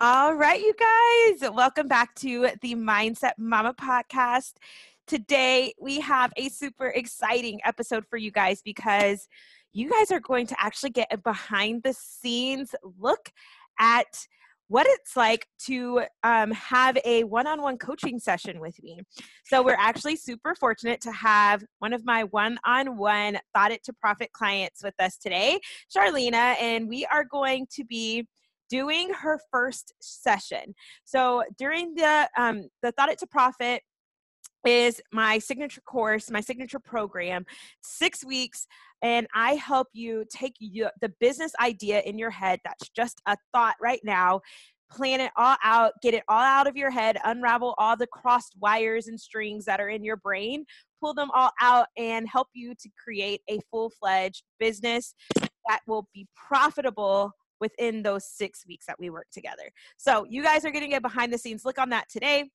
All right, you guys, welcome back to the Mindset Mama podcast. Today, we have a super exciting episode for you guys because you guys are going to actually get a behind the scenes look at what it's like to um, have a one on one coaching session with me. So, we're actually super fortunate to have one of my one on one Thought It to Profit clients with us today, Charlena, and we are going to be doing her first session. So during the um, the Thought It to Profit is my signature course, my signature program, six weeks, and I help you take you, the business idea in your head that's just a thought right now. Plan it all out, get it all out of your head, unravel all the crossed wires and strings that are in your brain, pull them all out, and help you to create a full fledged business that will be profitable within those six weeks that we work together. So you guys are going to get behind the scenes look on that today.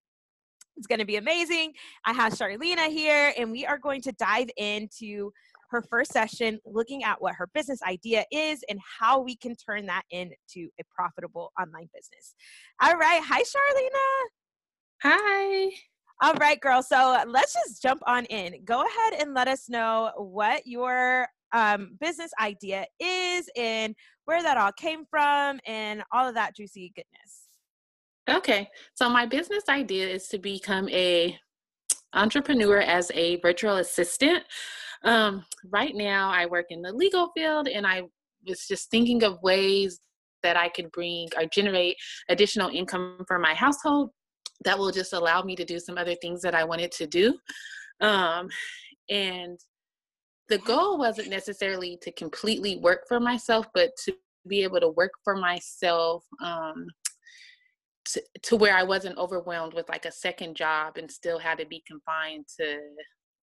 It's going to be amazing. I have Charlena here, and we are going to dive into her first session looking at what her business idea is and how we can turn that into a profitable online business. All right. Hi, Charlena. Hi. All right, girl. So let's just jump on in. Go ahead and let us know what your um, business idea is and where that all came from and all of that juicy goodness. Okay, so my business idea is to become a entrepreneur as a virtual assistant. Um, right now, I work in the legal field, and I was just thinking of ways that I could bring or generate additional income for my household that will just allow me to do some other things that I wanted to do. Um, and the goal wasn't necessarily to completely work for myself, but to be able to work for myself um, to, to where I wasn't overwhelmed with like a second job and still had to be confined to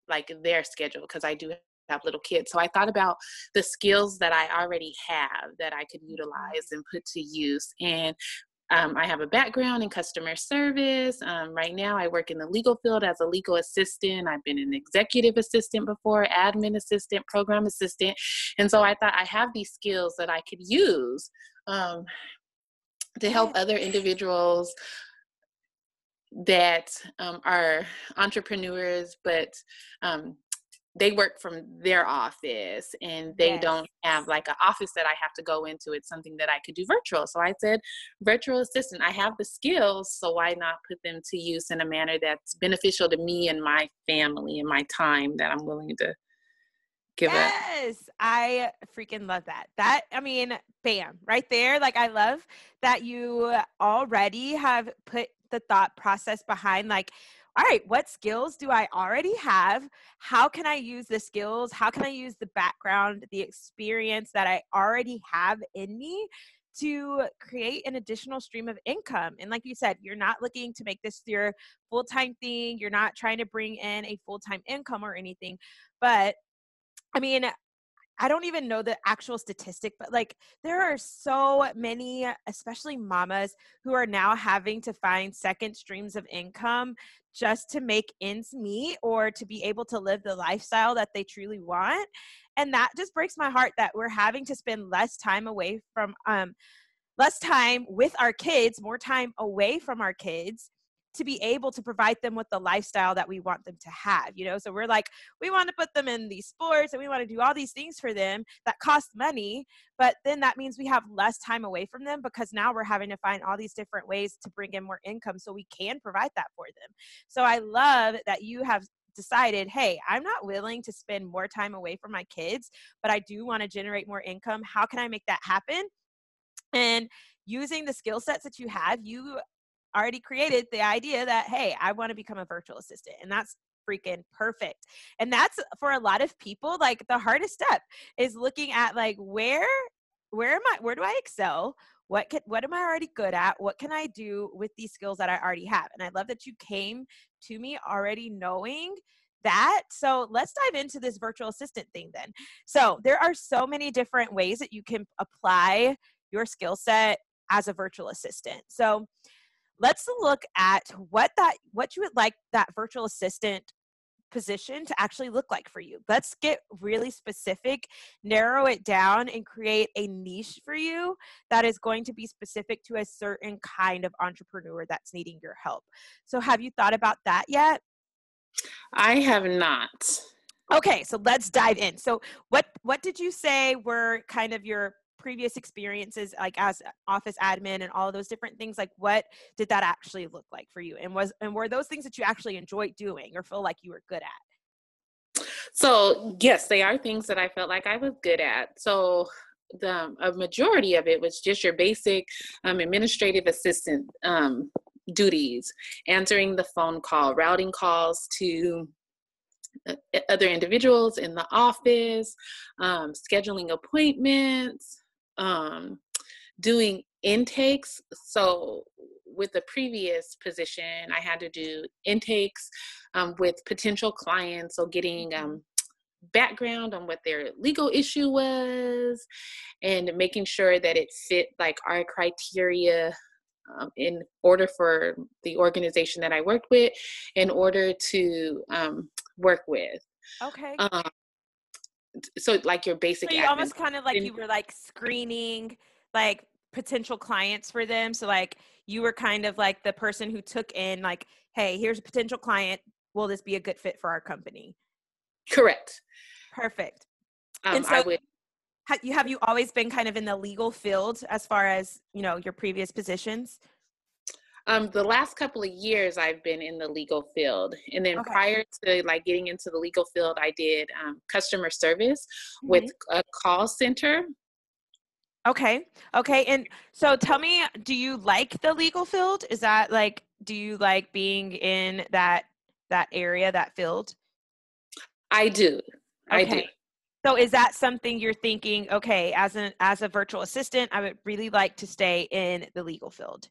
like their schedule because I do have little kids. So I thought about the skills that I already have that I could utilize and put to use. And um, I have a background in customer service. Um, right now, I work in the legal field as a legal assistant. I've been an executive assistant before, admin assistant, program assistant. And so I thought I have these skills that I could use um, to help other individuals that um, are entrepreneurs but um, they work from their office and they yes. don't have like an office that I have to go into. It's something that I could do virtual. So I said, virtual assistant, I have the skills, so why not put them to use in a manner that's beneficial to me and my family and my time that I'm willing to give yes, it. Yes, I freaking love that. That, I mean, bam, right there. Like, I love that you already have put the thought process behind, like, all right, what skills do I already have? How can I use the skills? How can I use the background, the experience that I already have in me to create an additional stream of income? And like you said, you're not looking to make this your full time thing, you're not trying to bring in a full time income or anything. But I mean, I don't even know the actual statistic, but like there are so many, especially mamas, who are now having to find second streams of income just to make ends meet or to be able to live the lifestyle that they truly want. And that just breaks my heart that we're having to spend less time away from, um, less time with our kids, more time away from our kids to be able to provide them with the lifestyle that we want them to have you know so we're like we want to put them in these sports and we want to do all these things for them that cost money but then that means we have less time away from them because now we're having to find all these different ways to bring in more income so we can provide that for them so i love that you have decided, hey, I'm not willing to spend more time away from my kids, but I do want to generate more income. How can I make that happen? And using the skill sets that you have, you already created the idea that, hey, I want to become a virtual assistant. And that's freaking perfect. And that's for a lot of people, like the hardest step is looking at like where where am I where do I excel? What can what am I already good at? What can I do with these skills that I already have? And I love that you came to me already knowing that. So let's dive into this virtual assistant thing then. So there are so many different ways that you can apply your skill set as a virtual assistant. So let's look at what that what you would like that virtual assistant position to actually look like for you? Let's get really specific, narrow it down, and create a niche for you that is going to be specific to a certain kind of entrepreneur that's needing your help. So, have you thought about that yet? I have not. Okay, so let's dive in. So, what what did you say were kind of your previous experiences like as office admin and all those different things like what did that actually look like for you? And was and were those things that you actually enjoyed doing or feel like you were good at? So yes they are things that i felt like i was good at. So the a majority of it was just your basic um, administrative assistant um, duties answering the phone call routing calls to uh, other individuals in the office um, scheduling appointments um, doing intakes. So with the previous position, I had to do intakes um, with potential clients. So getting mm-hmm. um, background on what their legal issue was and making sure that it fit like our criteria um, in order for the organization that I worked with, in order to um, work with. Okay. Um, so like your basic. So you almost kind of like you were like screening like potential clients for them. So like you were kind of like the person who took in like, hey, here's a potential client. Will this be a good fit for our company? Correct. Perfect. Um, and so, I would. Have you have you always been kind of in the legal field as far as you know your previous positions? Um, the last couple of years, I've been in the legal field, and then okay. prior to like getting into the legal field, I did um, customer service mm-hmm. with a call center. Okay, okay, and so tell me, do you like the legal field? Is that like, do you like being in that that area, that field? I do. Okay. I do. So is that something you're thinking? Okay, as an as a virtual assistant, I would really like to stay in the legal field.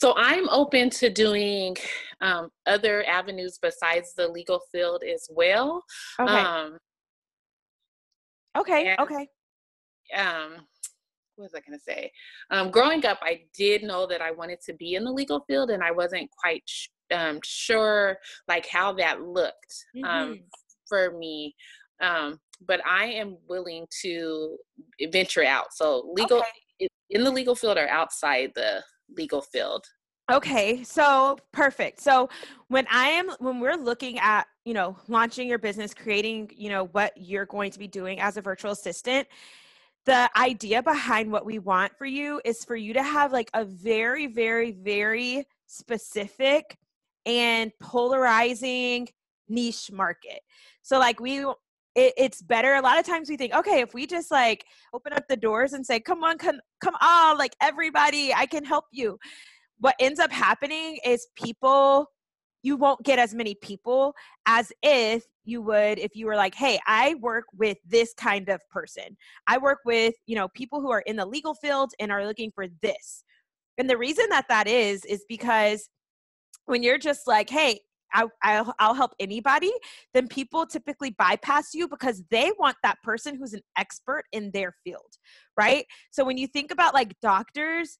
So I'm open to doing um, other avenues besides the legal field as well. Okay. Um, okay. And, okay. Um, what was I going to say? Um, growing up, I did know that I wanted to be in the legal field, and I wasn't quite sh- um, sure like how that looked um, mm-hmm. for me. Um, but I am willing to venture out. So legal okay. in the legal field or outside the legal field. Okay, so perfect. So when I am when we're looking at, you know, launching your business, creating, you know, what you're going to be doing as a virtual assistant, the idea behind what we want for you is for you to have like a very very very specific and polarizing niche market. So like we it, it's better. A lot of times we think, okay, if we just like open up the doors and say, come on, come, come on, like everybody, I can help you. What ends up happening is people, you won't get as many people as if you would if you were like, hey, I work with this kind of person. I work with, you know, people who are in the legal field and are looking for this. And the reason that that is, is because when you're just like, hey, I, I'll, I'll help anybody, then people typically bypass you because they want that person who's an expert in their field, right? So when you think about like doctors,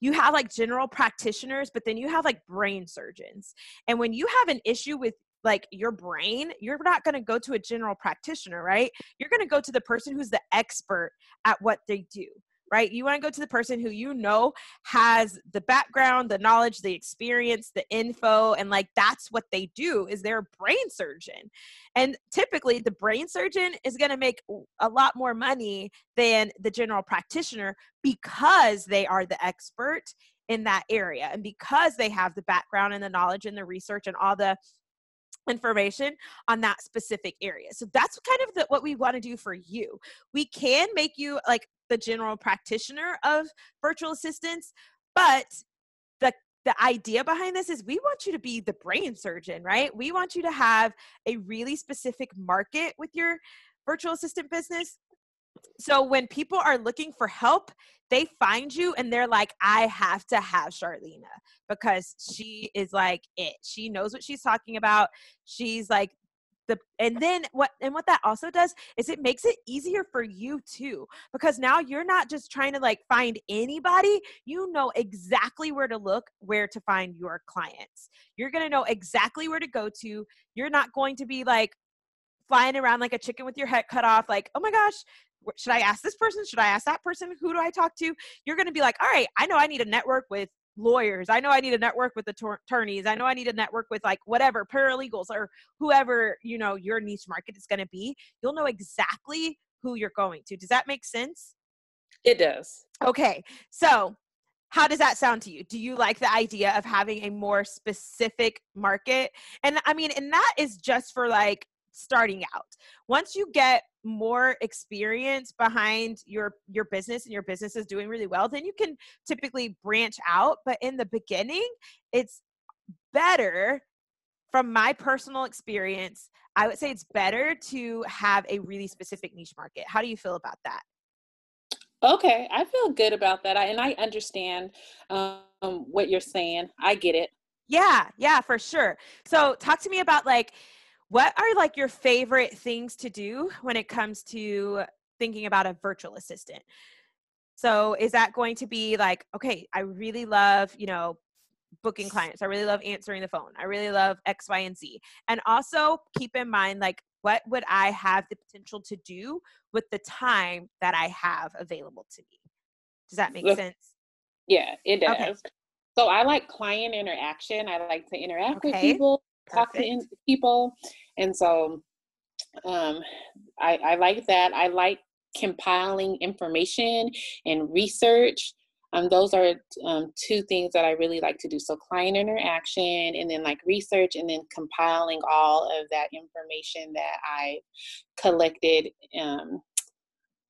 you have like general practitioners, but then you have like brain surgeons. And when you have an issue with like your brain, you're not going to go to a general practitioner, right? You're going to go to the person who's the expert at what they do right? You want to go to the person who you know has the background, the knowledge, the experience, the info, and like that's what they do is they're a brain surgeon. And typically the brain surgeon is going to make a lot more money than the general practitioner because they are the expert in that area and because they have the background and the knowledge and the research and all the information on that specific area. So that's kind of the, what we want to do for you. We can make you like the general practitioner of virtual assistants, but the the idea behind this is we want you to be the brain surgeon, right? We want you to have a really specific market with your virtual assistant business. So when people are looking for help, they find you and they're like, I have to have Charlena because she is like it. She knows what she's talking about. She's like the and then what and what that also does is it makes it easier for you too because now you're not just trying to like find anybody you know exactly where to look where to find your clients you're going to know exactly where to go to you're not going to be like flying around like a chicken with your head cut off like oh my gosh should I ask this person? Should I ask that person? Who do I talk to? You're going to be like, all right, I know I need a network with lawyers. I know I need to network with the attorneys. I know I need to network with like whatever paralegals or whoever, you know, your niche market is going to be. You'll know exactly who you're going to. Does that make sense? It does. Okay. So, how does that sound to you? Do you like the idea of having a more specific market? And I mean, and that is just for like starting out. Once you get more experience behind your your business and your business is doing really well, then you can typically branch out, but in the beginning, it's better from my personal experience, I would say it's better to have a really specific niche market. How do you feel about that? Okay, I feel good about that. I, and I understand um, what you're saying. I get it. Yeah, yeah, for sure. So, talk to me about like what are like your favorite things to do when it comes to thinking about a virtual assistant? So is that going to be like, okay, I really love, you know, booking clients. I really love answering the phone. I really love X, Y, and Z. And also keep in mind, like, what would I have the potential to do with the time that I have available to me? Does that make sense? Yeah, it does. Okay. So I like client interaction. I like to interact okay. with people talk to people. And so um, I, I like that. I like compiling information and research. Um, those are um, two things that I really like to do. So client interaction and then like research and then compiling all of that information that I collected um,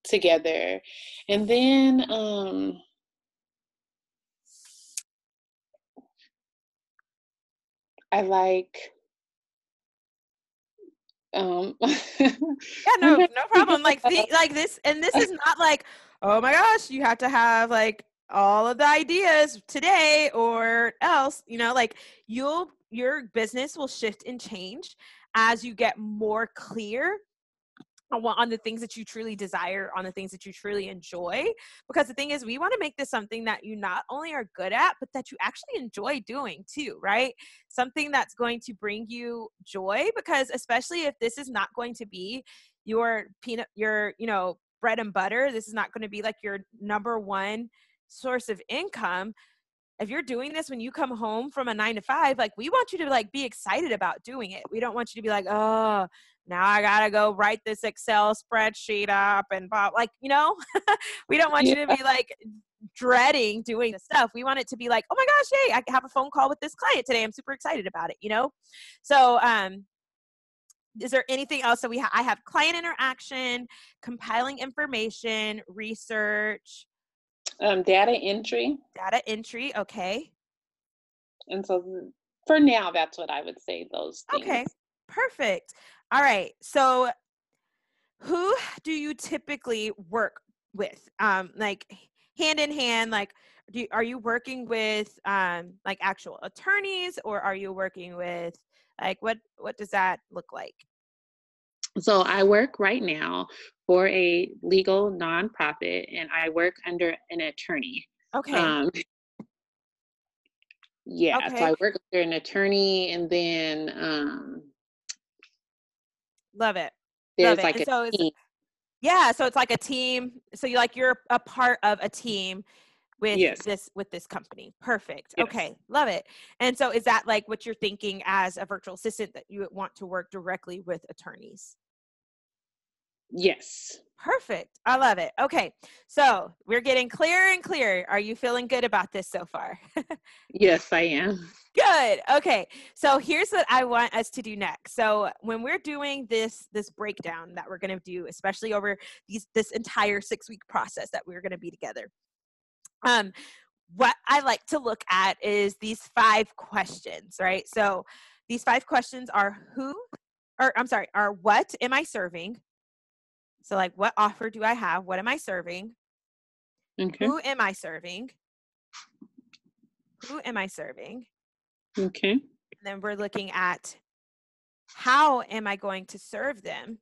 together. And then um, I like um yeah no no problem like the, like this and this is not like oh my gosh you have to have like all of the ideas today or else you know like you'll your business will shift and change as you get more clear on the things that you truly desire, on the things that you truly enjoy. Because the thing is, we want to make this something that you not only are good at, but that you actually enjoy doing too, right? Something that's going to bring you joy. Because especially if this is not going to be your peanut, your, you know, bread and butter, this is not going to be like your number one source of income if you're doing this when you come home from a nine to five, like we want you to like be excited about doing it. We don't want you to be like, oh, now I gotta go write this Excel spreadsheet up and blah. Like, you know, we don't want yeah. you to be like dreading doing the stuff. We want it to be like, oh my gosh, yay, I have a phone call with this client today. I'm super excited about it, you know? So, um, is there anything else that we have? I have client interaction, compiling information, research, um, data entry. Data entry, okay. And so for now, that's what I would say those things. Okay, perfect. All right. So who do you typically work with? Um, like hand in hand, like do you, are you working with um like actual attorneys or are you working with like what what does that look like? So I work right now for a legal nonprofit and I work under an attorney. Okay. Um, yeah, okay. so I work under an attorney and then um love it. There's love like it. a so team. Yeah, so it's like a team. So you like you're a part of a team with yes. this with this company. Perfect. Yes. Okay, love it. And so is that like what you're thinking as a virtual assistant that you want to work directly with attorneys? Yes. Perfect. I love it. Okay. So we're getting clearer and clearer. Are you feeling good about this so far? yes, I am. Good. Okay. So here's what I want us to do next. So when we're doing this this breakdown that we're going to do, especially over these this entire six week process that we're going to be together, um, what I like to look at is these five questions, right? So these five questions are who, or I'm sorry, are what am I serving? So, like, what offer do I have? What am I serving? Okay. Who am I serving? Who am I serving? Okay. And then we're looking at how am I going to serve them?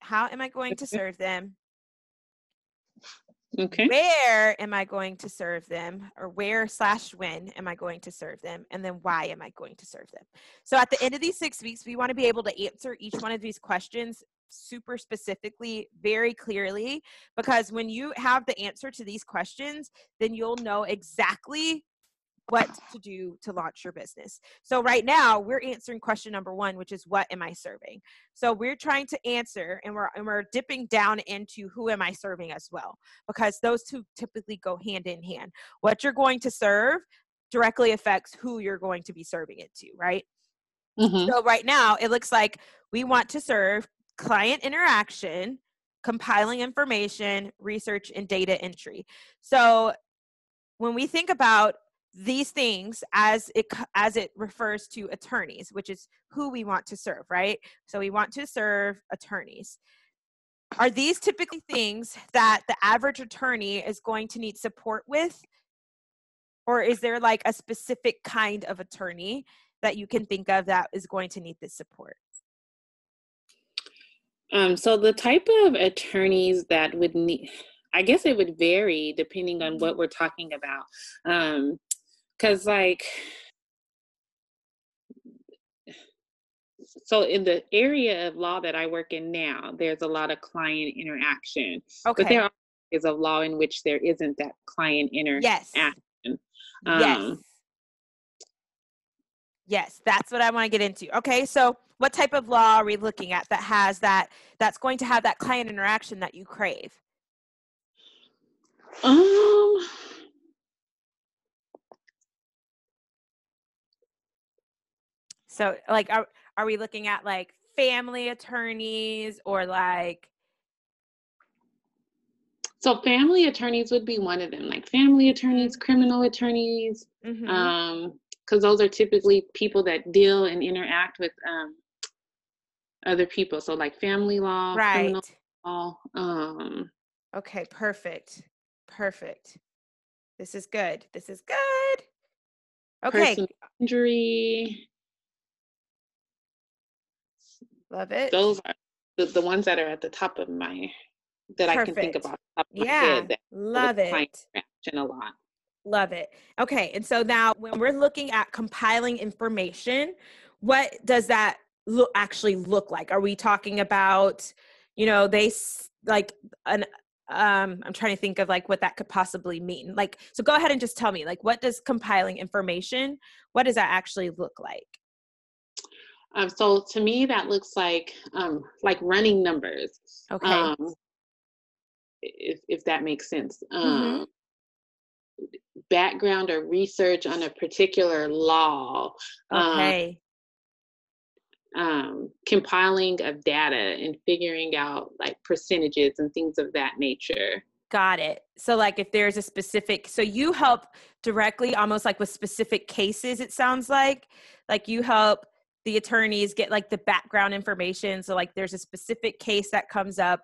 How am I going to serve them? Okay. Where am I going to serve them? Or where slash when am I going to serve them? And then why am I going to serve them? So at the end of these six weeks, we want to be able to answer each one of these questions super specifically, very clearly, because when you have the answer to these questions, then you'll know exactly what to do to launch your business. So right now we're answering question number 1 which is what am I serving? So we're trying to answer and we're and we're dipping down into who am I serving as well because those two typically go hand in hand. What you're going to serve directly affects who you're going to be serving it to, right? Mm-hmm. So right now it looks like we want to serve client interaction, compiling information, research, and data entry. So when we think about these things as it as it refers to attorneys which is who we want to serve right? So we want to serve attorneys. Are these typically things that the average attorney is going to need support with? Or is there like a specific kind of attorney that you can think of that is going to need this support? Um, so the type of attorneys that would need, I guess it would vary depending on what we're talking about. Um, cause like, so in the area of law that I work in now, there's a lot of client interaction. Okay. But there are areas of law in which there isn't that client interaction. Yes. Um, yes. Yes, that's what I want to get into. Okay, so what type of law are we looking at that has that that's going to have that client interaction that you crave? Um So like are are we looking at like family attorneys or like so family attorneys would be one of them like family attorneys criminal attorneys mm-hmm. um because those are typically people that deal and interact with um, other people. So like family law, right? Law, um, okay, perfect, perfect. This is good. This is good. Okay. Injury. Love it. Those are the, the ones that are at the top of my that Perfect. I can think about. yeah, love it. A lot. Love it. Okay. And so now when we're looking at compiling information, what does that look actually look like? Are we talking about, you know, they like an um I'm trying to think of like what that could possibly mean. Like so go ahead and just tell me like what does compiling information what does that actually look like? Um, so to me, that looks like um, like running numbers. Okay. Um, if if that makes sense. Mm-hmm. Um, background or research on a particular law. Um, okay. Um, compiling of data and figuring out like percentages and things of that nature. Got it. So, like, if there's a specific, so you help directly, almost like with specific cases, it sounds like, like you help the attorneys get like the background information. So, like, there's a specific case that comes up.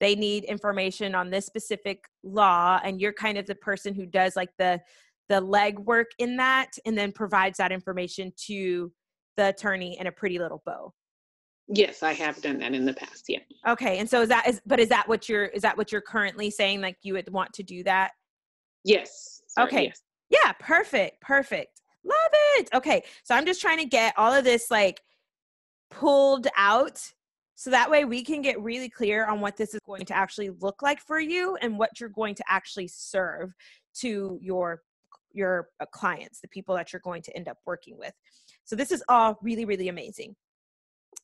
They need information on this specific law and you're kind of the person who does like the the legwork in that and then provides that information to the attorney in a pretty little bow. Yes i have done that in the past yeah. Okay and so is that is but is that what you're is that what you're currently saying like you would want to do that? Yes Sorry, okay. yes. yeah perfect perfect love it okay so i'm just trying to get all of this like pulled out so that way we can get really clear on what this is going to actually look like for you and what you're going to actually serve to your your uh, clients, the people that you're going to end up working with. So this is all really really amazing.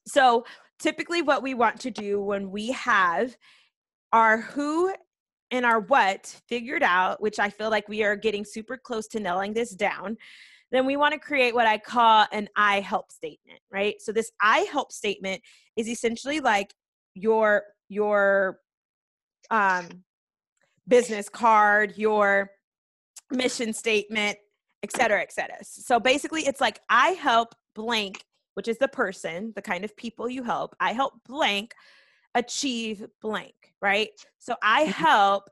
So typically what we want to do when we have our who and our what figured out, which I feel like we are getting super close to nailing this down, then we want to create what I call an I help statement, right? So this I help statement is essentially like your your um business card, your mission statement, et cetera, et cetera. So basically it's like I help blank, which is the person, the kind of people you help. I help blank achieve blank, right? So I mm-hmm. help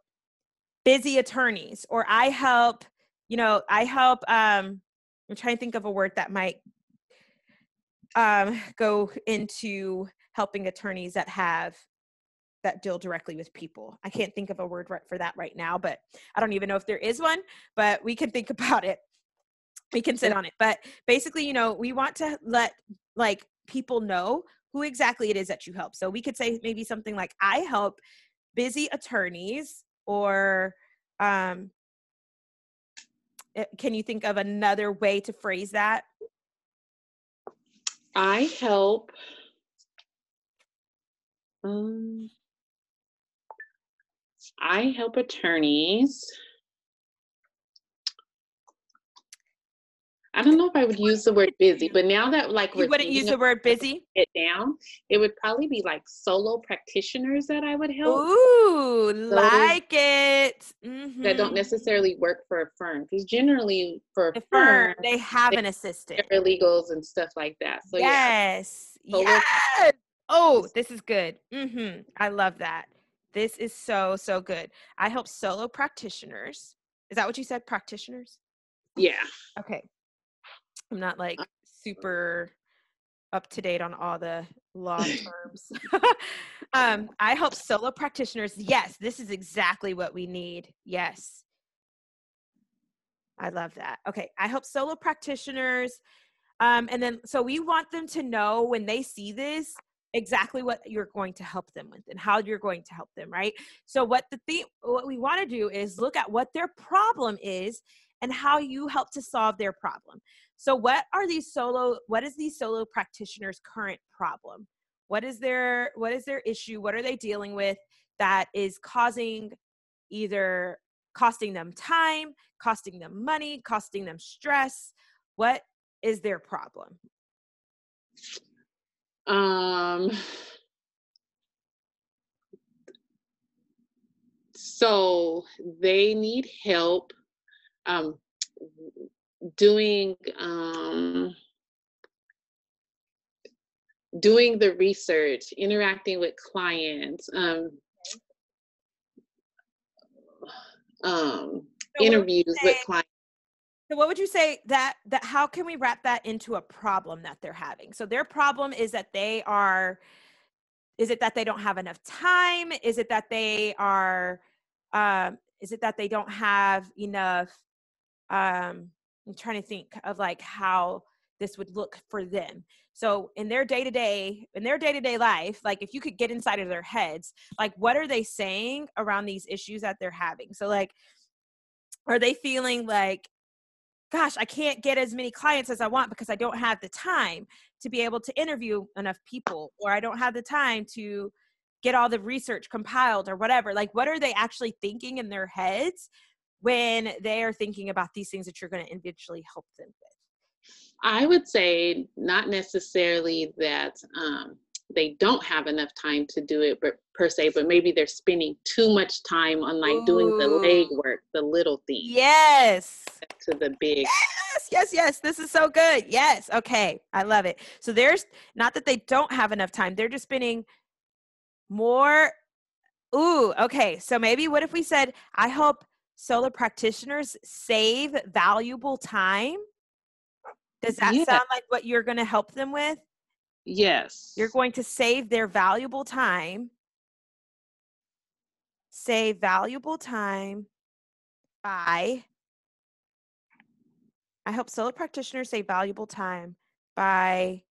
busy attorneys or I help, you know, I help um I'm trying to think of a word that might um, go into helping attorneys that have that deal directly with people. I can't think of a word right for that right now, but I don't even know if there is one, but we can think about it. We can sit on it. But basically, you know, we want to let like people know who exactly it is that you help. So we could say maybe something like I help busy attorneys or um can you think of another way to phrase that? I help um I help attorneys. I don't know if I would use the word busy, but now that like you wouldn't use the word busy it down, it would probably be like solo practitioners that I would help. Ooh, like it. Mm-hmm. That don't necessarily work for a firm because generally for a the firm, they have they an assistant, paralegals and stuff like that. So yes, yeah. yes. Oh, this is good. Mm-hmm. I love that. This is so, so good. I help solo practitioners. Is that what you said? Practitioners? Yeah. Okay. I'm not like super up to date on all the law terms. um, I help solo practitioners. Yes, this is exactly what we need. Yes. I love that. Okay. I help solo practitioners. Um, and then, so we want them to know when they see this, exactly what you're going to help them with and how you're going to help them right so what the thing what we want to do is look at what their problem is and how you help to solve their problem so what are these solo what is these solo practitioners current problem? What is their what is their issue? What are they dealing with that is causing either costing them time costing them money costing them stress? What is their problem? Um, so they need help um, doing um, doing the research, interacting with clients, um, um, so interviews with clients. So what would you say that that how can we wrap that into a problem that they're having? So their problem is that they are is it that they don't have enough time? Is it that they are um is it that they don't have enough um I'm trying to think of like how this would look for them. So in their day to day, in their day to day life, like if you could get inside of their heads, like what are they saying around these issues that they're having? So like, are they feeling like gosh, I can't get as many clients as I want because I don't have the time to be able to interview enough people, or I don't have the time to get all the research compiled, or whatever. Like, what are they actually thinking in their heads when they are thinking about these things that you're going to eventually help them with? I would say not necessarily that um, they don't have enough time to do it but per se but maybe they're spending too much time on like Ooh. doing the leg work the little things. Yes. To the big yes yes yes. This is so good. Yes. Okay. I love it. So there's not that they don't have enough time they're just spending more ooh okay. So maybe what if we said i help solo practitioners save valuable time does that yeah. sound like what you're going to help them with Yes. You're going to save their valuable time. Save valuable time by, I hope solo practitioners save valuable time by,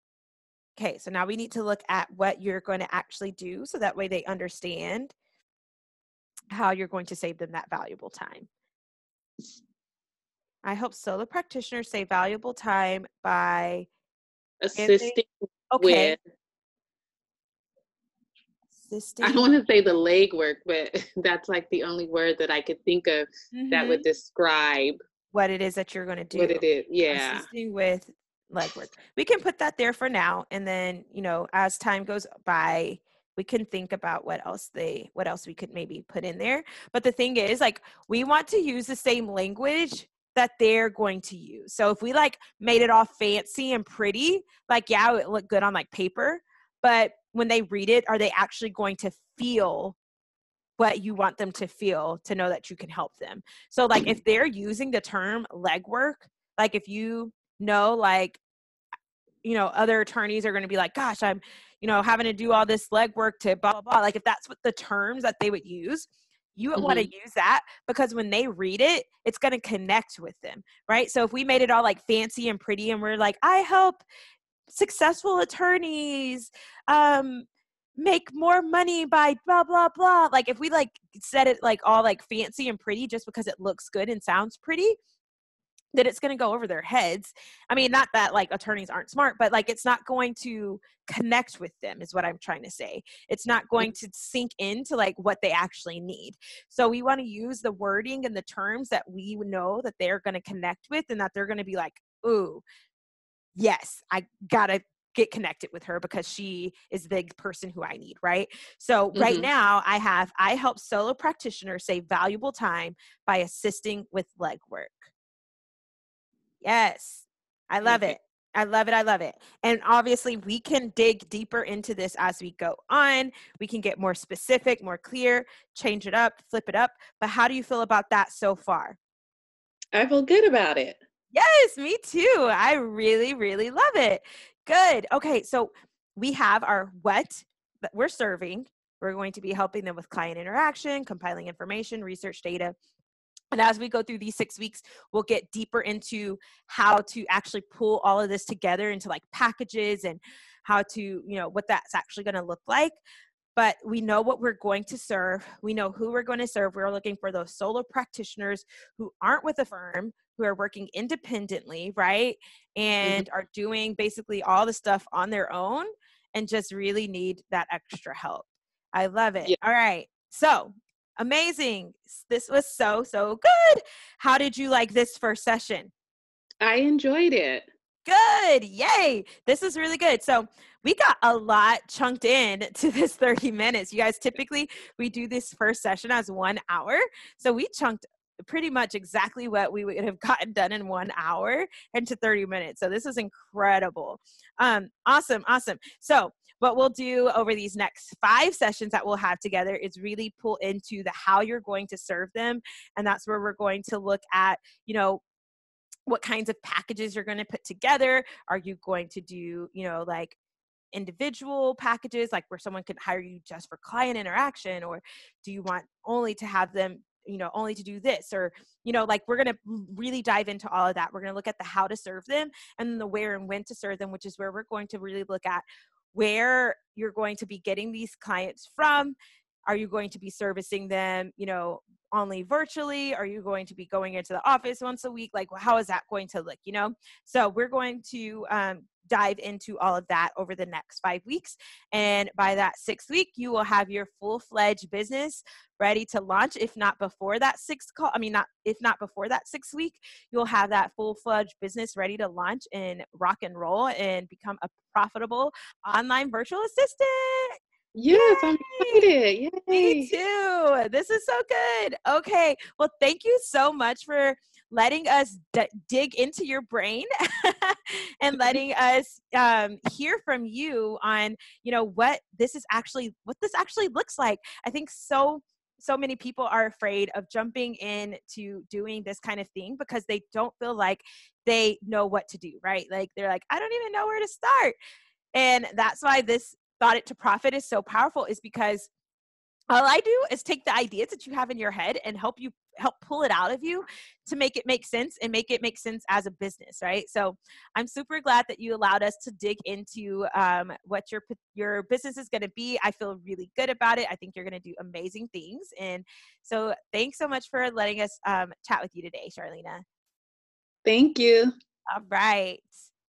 okay, so now we need to look at what you're going to actually do so that way they understand how you're going to save them that valuable time. I hope solo practitioners save valuable time by assisting Okay. I don't want to say the leg work, but that's like the only word that I could think of mm-hmm. that would describe what it is that you're going to do. What it is, yeah. Assisting with leg work. We can put that there for now, and then you know, as time goes by, we can think about what else they, what else we could maybe put in there. But the thing is, like, we want to use the same language that they're going to use. So if we like made it all fancy and pretty, like yeah, it look good on like paper, but when they read it, are they actually going to feel what you want them to feel to know that you can help them? So like if they're using the term legwork, like if you know like you know other attorneys are going to be like gosh i'm you know having to do all this legwork to blah blah blah like if that's what the terms that they would use you would mm-hmm. want to use that because when they read it it's going to connect with them right so if we made it all like fancy and pretty and we're like i help successful attorneys um make more money by blah blah blah like if we like said it like all like fancy and pretty just because it looks good and sounds pretty that it's going to go over their heads. I mean, not that like attorneys aren't smart, but like it's not going to connect with them, is what I'm trying to say. It's not going to sink into like what they actually need. So we want to use the wording and the terms that we know that they're going to connect with and that they're going to be like, ooh, yes, I got to get connected with her because she is the person who I need, right? So mm-hmm. right now I have I help solo practitioners save valuable time by assisting with legwork. Yes. I love it. I love it. I love it. And obviously, we can dig deeper into this as we go on. We can get more specific, more clear, change it up, flip it up. But how do you feel about that so far? I feel good about it. Yes, me too. I really, really love it. Good. Okay. So we have our what that we're serving. We're going to be helping them with client interaction, compiling information, research data, and as we go through these six weeks, we'll get deeper into how to actually pull all of this together into like packages and how to, you know, what that's actually going to look like. But we know what we're going to serve. We know who we're going to serve. We're looking for those solo practitioners who aren't with a firm, who are working independently, right? And mm-hmm. are doing basically all the stuff on their own and just really need that extra help. I love it. Yeah. All right. So amazing. This was so, so good. How did you like this first session? I enjoyed it. Good. Yay. This is really good. So, we got a lot chunked in to this 30 minutes. You guys, typically we do this first session as one hour. So, we chunked pretty much exactly what we would have gotten done in one hour into 30 minutes. So, this is incredible. Um, awesome. Awesome. So, what we'll do over these next five sessions that we'll have together is really pull into the how you're going to serve them. And that's where we're going to look at, you know, what kinds of packages you're going to put together. Are you going to do, you know, like individual packages like where someone can hire you just for client interaction or do you want only to have them you know only to do this or you know like we're going to really dive into all of that we're going to look at the how to serve them and the where and when to serve them which is where we're going to really look at where you're going to be getting these clients from are you going to be servicing them you know only virtually are you going to be going into the office once a week like how is that going to look you know so we're going to um, dive into all of that over the next five weeks. And by that sixth week, you will have your full fledged business ready to launch. If not before that sixth call, I mean, not if not before that sixth week, you'll have that full fledged business ready to launch and rock and roll and become a profitable online virtual assistant. Yes, Yay! I'm excited. Yay. Me too. This is so good. Okay. Well, thank you so much for letting us d- dig into your brain and letting us um, hear from you on, you know, what this is actually, what this actually looks like. I think so so many people are afraid of jumping in to doing this kind of thing because they don't feel like they know what to do, right? Like they're like, I don't even know where to start. And that's why this thought it to profit is so powerful is because all I do is take the ideas that you have in your head and help you help pull it out of you to make it make sense and make it make sense as a business, right? So I'm super glad that you allowed us to dig into um, what your your business is going to be. I feel really good about it. I think you're going to do amazing things, and so thanks so much for letting us um, chat with you today, Charlena. Thank you. All right.